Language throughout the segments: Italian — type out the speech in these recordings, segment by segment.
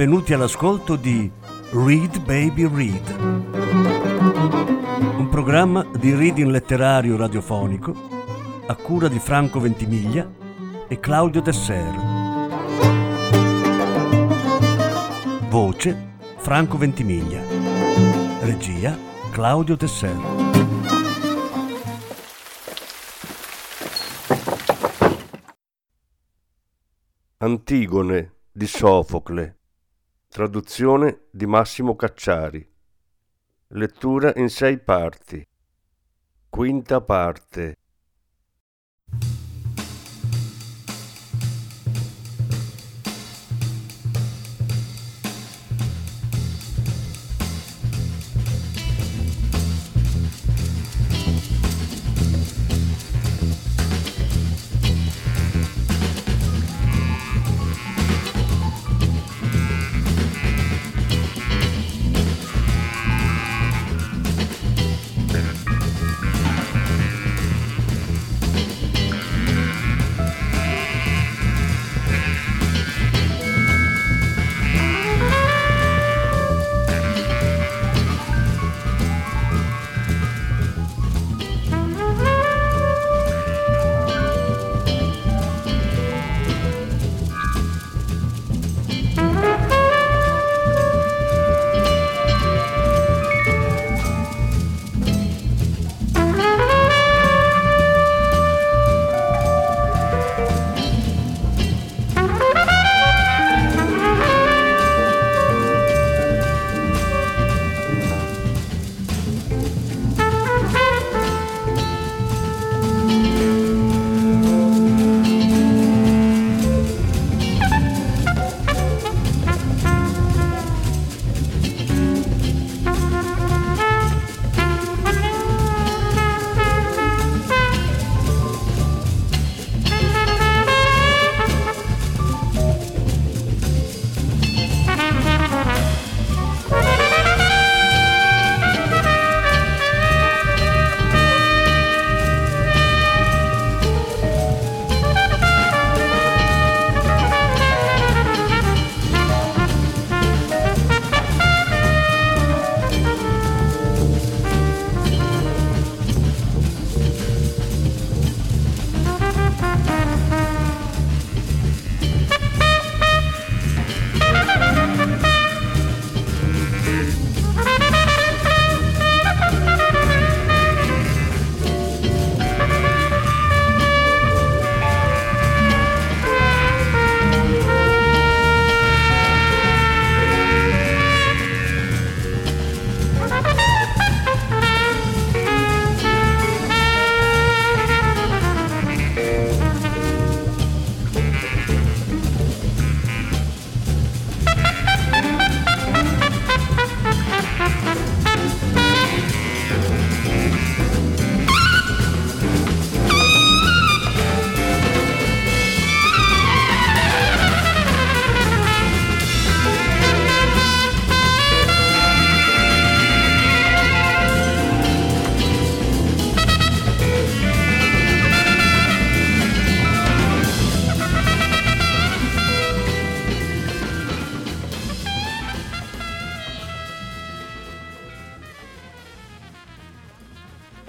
benvenuti all'ascolto di Read Baby Read, un programma di reading letterario radiofonico a cura di Franco Ventimiglia e Claudio Desser. Voce Franco Ventimiglia. Regia Claudio Desser. Antigone di Sofocle Traduzione di Massimo Cacciari. Lettura in sei parti. Quinta parte.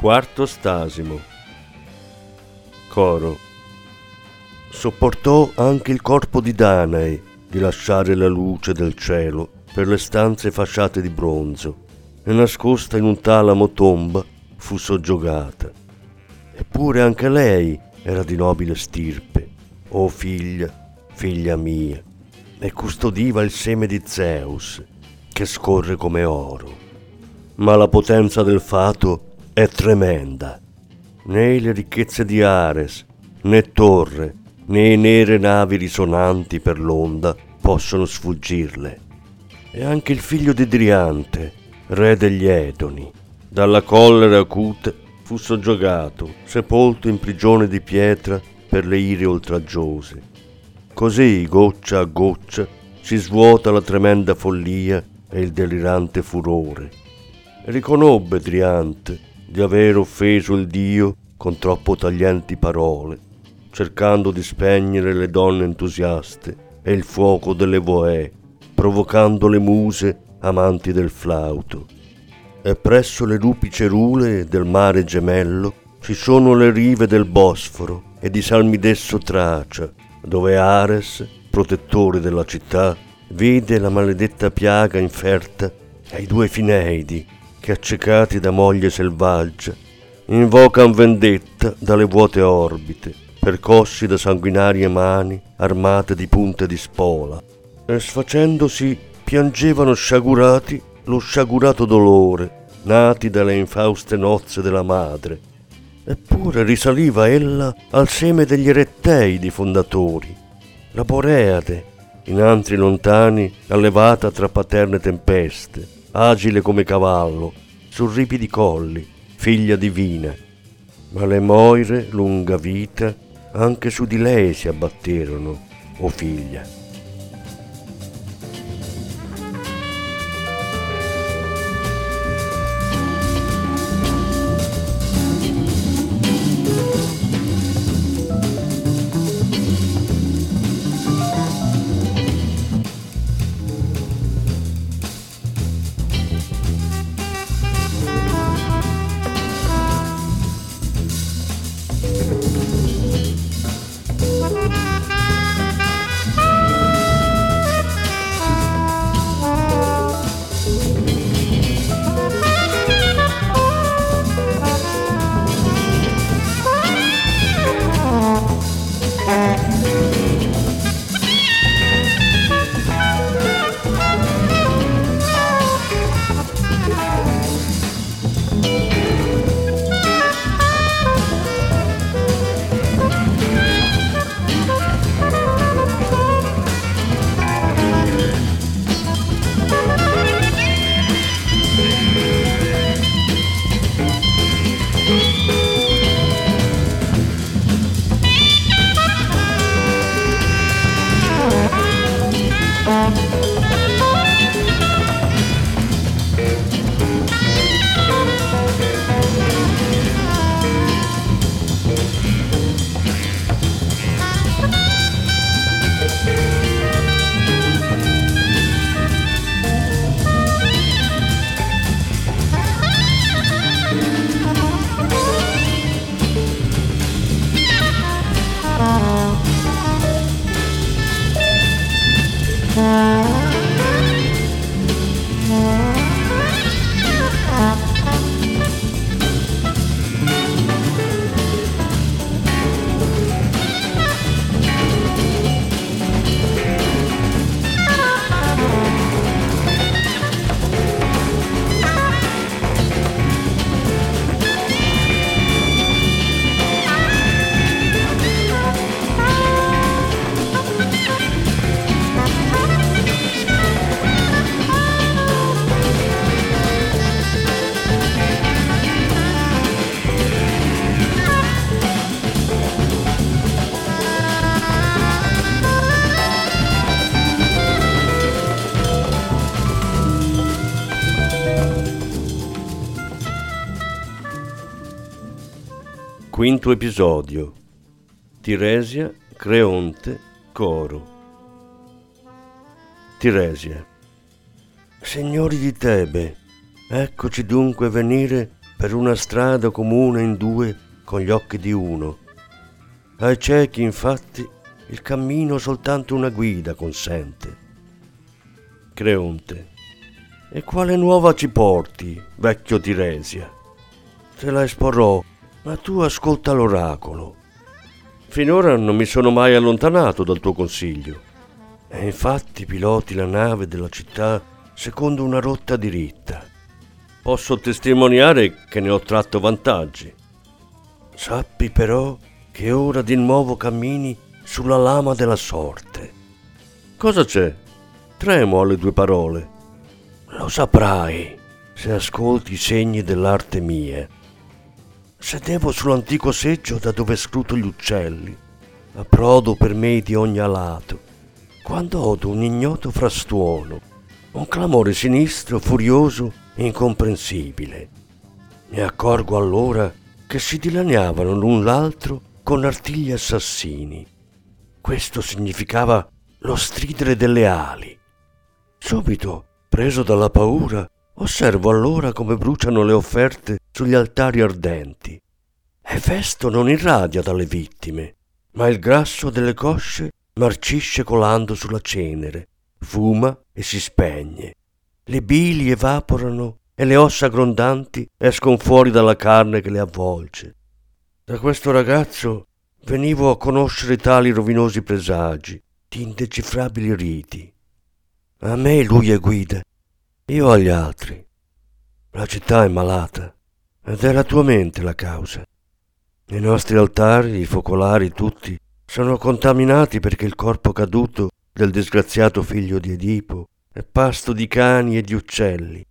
Quarto stasimo. Coro. Sopportò anche il corpo di Danae di lasciare la luce del cielo per le stanze fasciate di bronzo e nascosta in un talamo tomba fu soggiogata. Eppure anche lei era di nobile stirpe, o figlia, figlia mia, e custodiva il seme di Zeus, che scorre come oro. Ma la potenza del fato è tremenda. Né le ricchezze di Ares, né torre, né nere navi risonanti per l'onda possono sfuggirle. E anche il figlio di Driante, re degli Edoni, dalla collera acute fu soggiogato, sepolto in prigione di pietra per le ire oltraggiose. Così, goccia a goccia, si svuota la tremenda follia e il delirante furore. Riconobbe Driante di aver offeso il Dio con troppo taglienti parole, cercando di spegnere le donne entusiaste e il fuoco delle voe provocando le muse amanti del flauto. E presso le rupi cerule del mare gemello ci sono le rive del Bosforo e di Salmidesso Tracia, dove Ares, protettore della città, vede la maledetta piaga inferta ai due Fineidi che, accecati da moglie selvaggia, invocan vendetta dalle vuote orbite, percossi da sanguinarie mani armate di punte di spola, e sfacendosi piangevano sciagurati lo sciagurato dolore, nati dalle infauste nozze della madre. Eppure risaliva ella al seme degli eretteidi fondatori, la Boreade, in antri lontani allevata tra paterne tempeste, agile come cavallo, su ripidi colli, figlia divina. Ma le Moire, lunga vita, anche su di lei si abbatterono, o figlia. Quinto episodio. Tiresia, Creonte, Coro. Tiresia. Signori di Tebe, eccoci dunque venire per una strada comune in due con gli occhi di uno. Ai ciechi, infatti, il cammino soltanto una guida consente. Creonte. E quale nuova ci porti, vecchio Tiresia? Te la esporrò ma tu ascolta l'oracolo. Finora non mi sono mai allontanato dal tuo consiglio. E infatti piloti la nave della città secondo una rotta diritta. Posso testimoniare che ne ho tratto vantaggi. Sappi però che ora di nuovo cammini sulla lama della sorte. Cosa c'è? Tremo alle due parole. Lo saprai se ascolti i segni dell'arte mia Sedevo sull'antico seggio da dove scruto gli uccelli, a prodo per me di ogni alato, quando odo un ignoto frastuono, un clamore sinistro, furioso e incomprensibile. Mi accorgo allora che si dilaniavano l'un l'altro con artigli assassini. Questo significava lo stridere delle ali. Subito, preso dalla paura, osservo allora come bruciano le offerte sugli altari ardenti. E Festo non irradia dalle vittime, ma il grasso delle cosce marcisce colando sulla cenere, fuma e si spegne. Le bili evaporano e le ossa grondanti escono fuori dalla carne che le avvolge. Da questo ragazzo venivo a conoscere tali rovinosi presagi, di indecifrabili riti. A me lui è guida, io agli altri. La città è malata ed è la tua mente la causa. I nostri altari, i focolari, tutti, sono contaminati perché il corpo caduto del disgraziato figlio di Edipo è pasto di cani e di uccelli.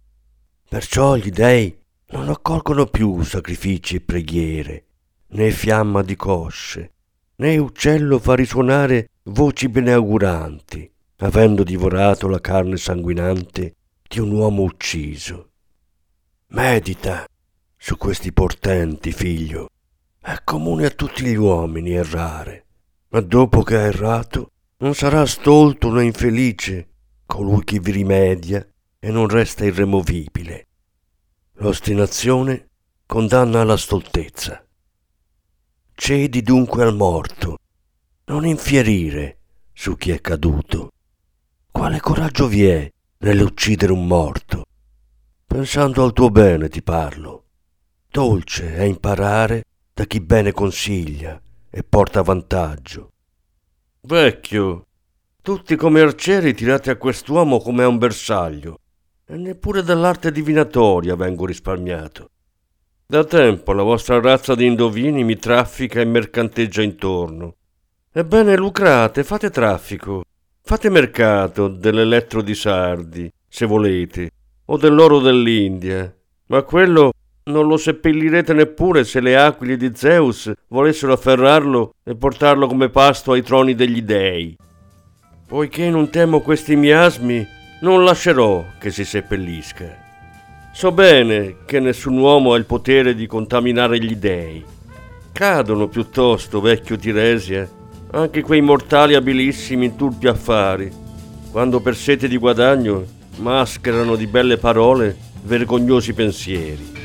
Perciò gli dei non accolgono più sacrifici e preghiere, né fiamma di cosce, né uccello fa risuonare voci beneauguranti, avendo divorato la carne sanguinante di un uomo ucciso. Medita su questi portenti, figlio. È comune a tutti gli uomini errare, ma dopo che ha errato non sarà stolto né infelice colui che vi rimedia e non resta irremovibile. L'ostinazione condanna alla stoltezza. Cedi dunque al morto, non infierire su chi è caduto. Quale coraggio vi è nell'uccidere un morto? Pensando al tuo bene ti parlo. Dolce è imparare da chi bene consiglia e porta vantaggio. Vecchio, tutti come arcieri tirate a quest'uomo come a un bersaglio, e neppure dall'arte divinatoria vengo risparmiato. Da tempo la vostra razza di indovini mi traffica e mercanteggia intorno. Ebbene, lucrate, fate traffico, fate mercato dell'elettro di Sardi, se volete, o dell'oro dell'India, ma quello non lo seppellirete neppure se le aquile di Zeus volessero afferrarlo e portarlo come pasto ai troni degli dei. Poiché non temo questi miasmi, non lascerò che si seppellisca. So bene che nessun uomo ha il potere di contaminare gli dei. Cadono piuttosto, vecchio Tiresia, anche quei mortali abilissimi in turpi affari, quando per sete di guadagno mascherano di belle parole vergognosi pensieri.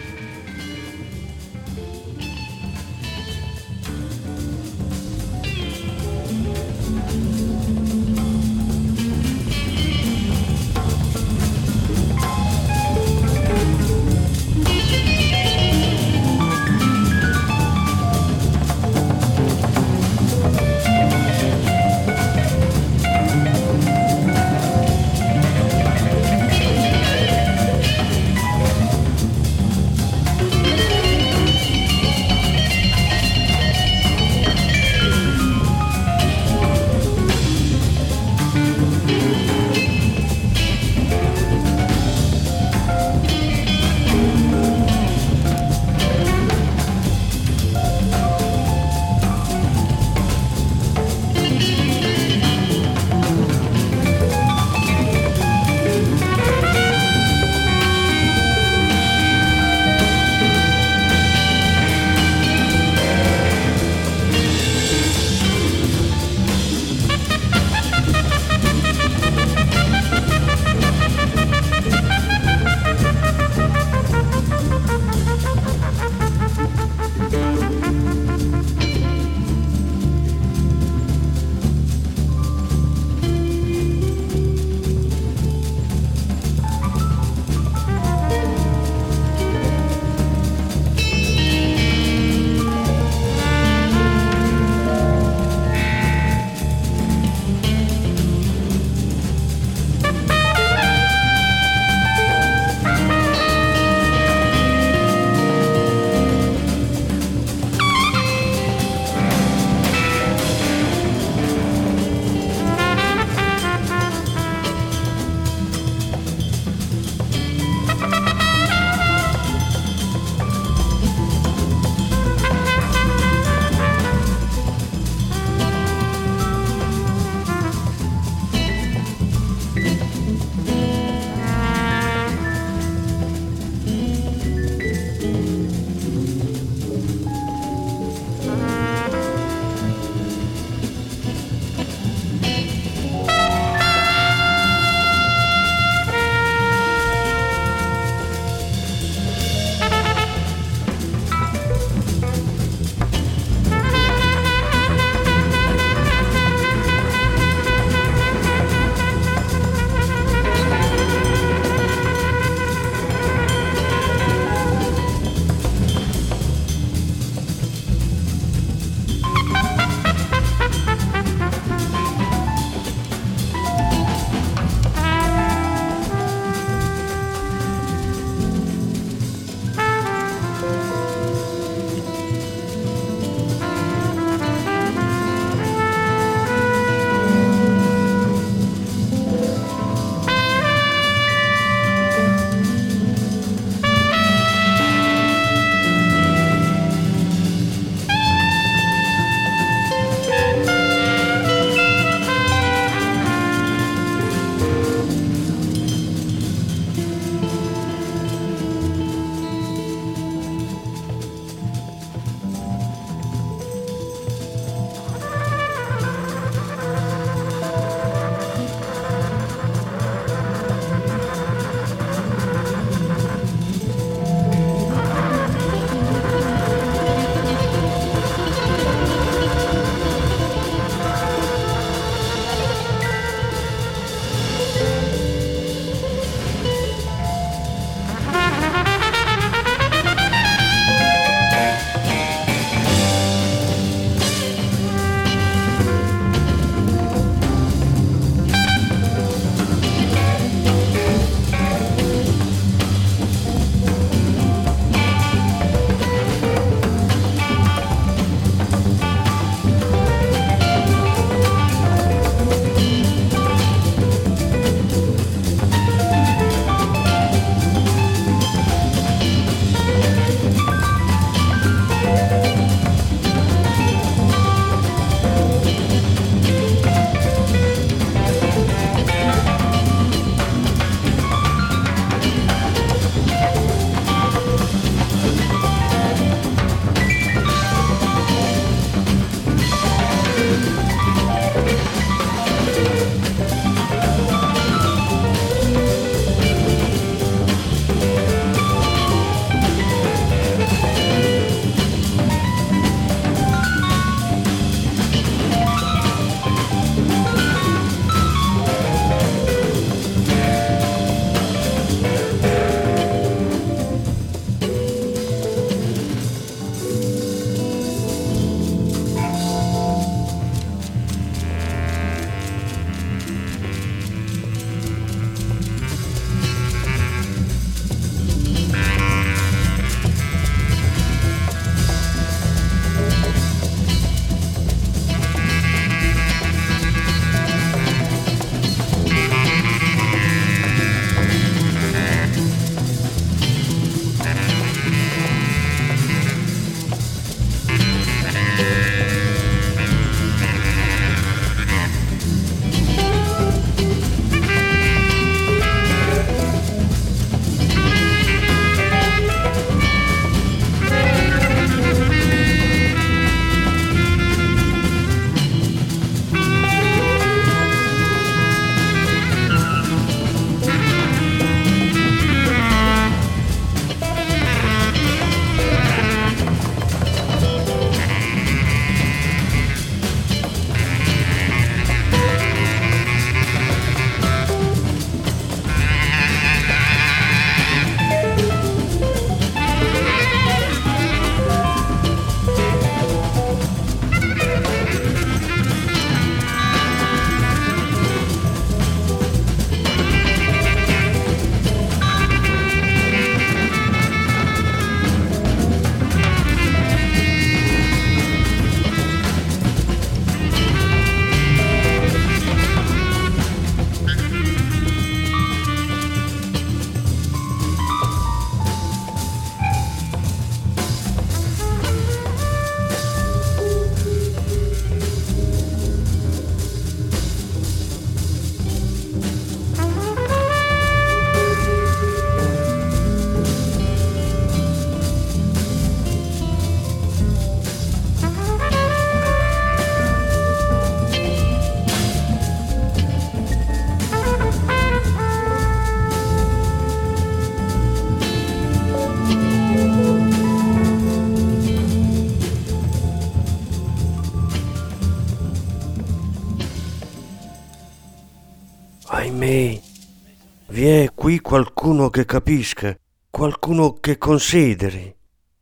Qualcuno che capisca, qualcuno che consideri.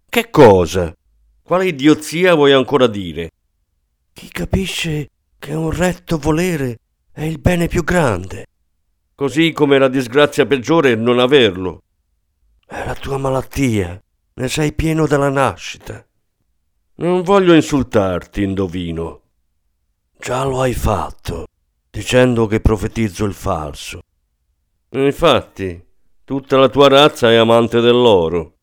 Che cosa? Quale idiozia vuoi ancora dire? Chi capisce che un retto volere è il bene più grande. Così come la disgrazia peggiore è non averlo. È la tua malattia, ne sei pieno dalla nascita. Non voglio insultarti, indovino. Già lo hai fatto, dicendo che profetizzo il falso. Infatti, tutta la tua razza è amante dell'oro.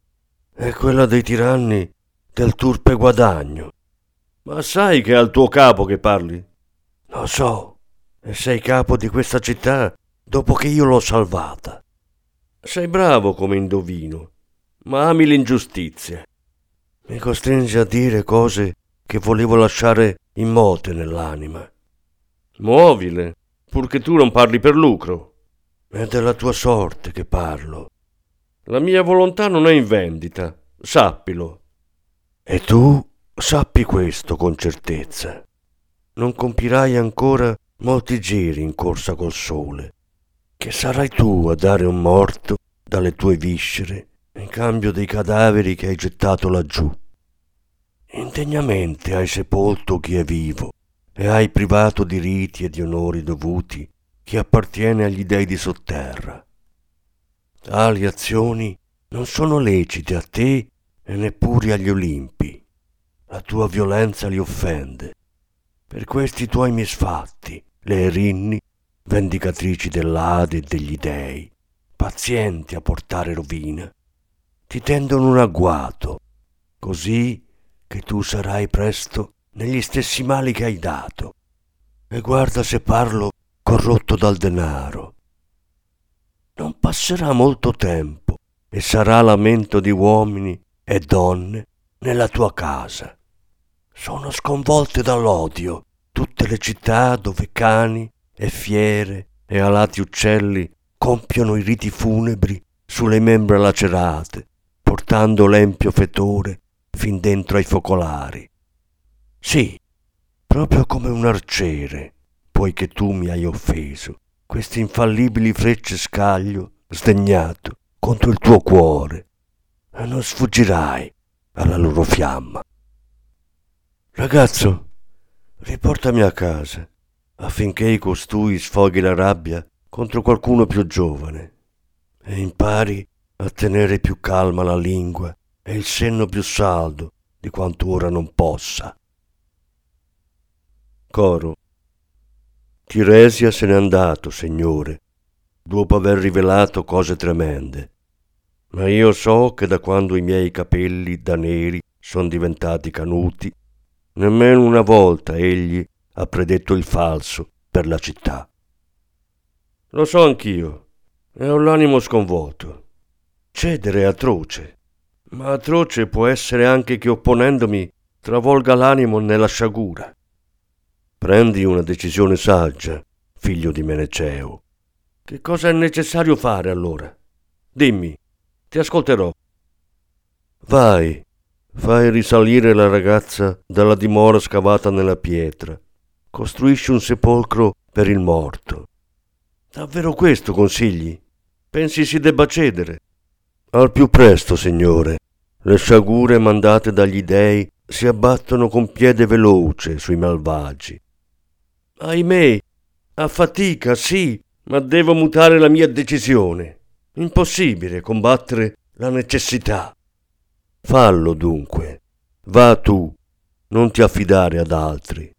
E quella dei tiranni del turpe guadagno. Ma sai che è al tuo capo che parli? Lo so, e sei capo di questa città dopo che io l'ho salvata. Sei bravo come indovino, ma ami l'ingiustizia. Mi costringi a dire cose che volevo lasciare immote nell'anima. Muovile, purché tu non parli per lucro. È della tua sorte che parlo. La mia volontà non è in vendita, sappilo. E tu sappi questo con certezza. Non compirai ancora molti giri in corsa col sole, che sarai tu a dare un morto dalle tue viscere in cambio dei cadaveri che hai gettato laggiù. Indegnamente hai sepolto chi è vivo e hai privato di riti e di onori dovuti chi appartiene agli dei di sotterra. Tali azioni non sono lecite a te e neppure agli Olimpi. La tua violenza li offende. Per questi tuoi misfatti, le Erinni, vendicatrici dell'Ade e degli dei, pazienti a portare rovina, ti tendono un agguato, così che tu sarai presto negli stessi mali che hai dato. E guarda se parlo corrotto dal denaro. Non passerà molto tempo e sarà lamento di uomini e donne nella tua casa. Sono sconvolte dall'odio tutte le città dove cani e fiere e alati uccelli compiono i riti funebri sulle membra lacerate, portando l'empio fetore fin dentro ai focolari. Sì, proprio come un arciere, poiché tu mi hai offeso, queste infallibili frecce scaglio, sdegnato, contro il tuo cuore, e non sfuggirai alla loro fiamma. Ragazzo, riportami a casa affinché costui sfoghi la rabbia contro qualcuno più giovane e impari a tenere più calma la lingua e il senno più saldo di quanto ora non possa. Coro. Tiresia se n'è andato, Signore, dopo aver rivelato cose tremende. Ma io so che da quando i miei capelli da neri sono diventati canuti, nemmeno una volta egli ha predetto il falso per la città. Lo so anch'io, e ho l'animo sconvolto. Cedere è atroce, ma atroce può essere anche che opponendomi travolga l'animo nella sciagura. Prendi una decisione saggia, figlio di Meneceo. Che cosa è necessario fare allora? Dimmi, ti ascolterò. Vai, fai risalire la ragazza dalla dimora scavata nella pietra. Costruisci un sepolcro per il morto. Davvero questo consigli? Pensi si debba cedere? Al più presto, Signore. Le sciagure mandate dagli dei si abbattono con piede veloce sui malvagi. Ahimè, a fatica, sì, ma devo mutare la mia decisione. Impossibile combattere la necessità. Fallo dunque. Va tu, non ti affidare ad altri.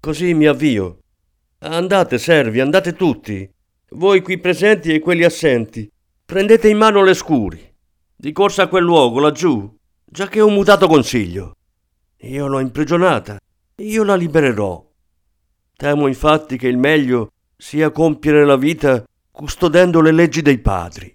Così mi avvio. Andate, servi, andate tutti. Voi qui presenti e quelli assenti. Prendete in mano le scuri. Di corsa a quel luogo, laggiù, già che ho mutato consiglio. Io l'ho imprigionata. Io la libererò. Temo infatti che il meglio sia compiere la vita custodendo le leggi dei padri.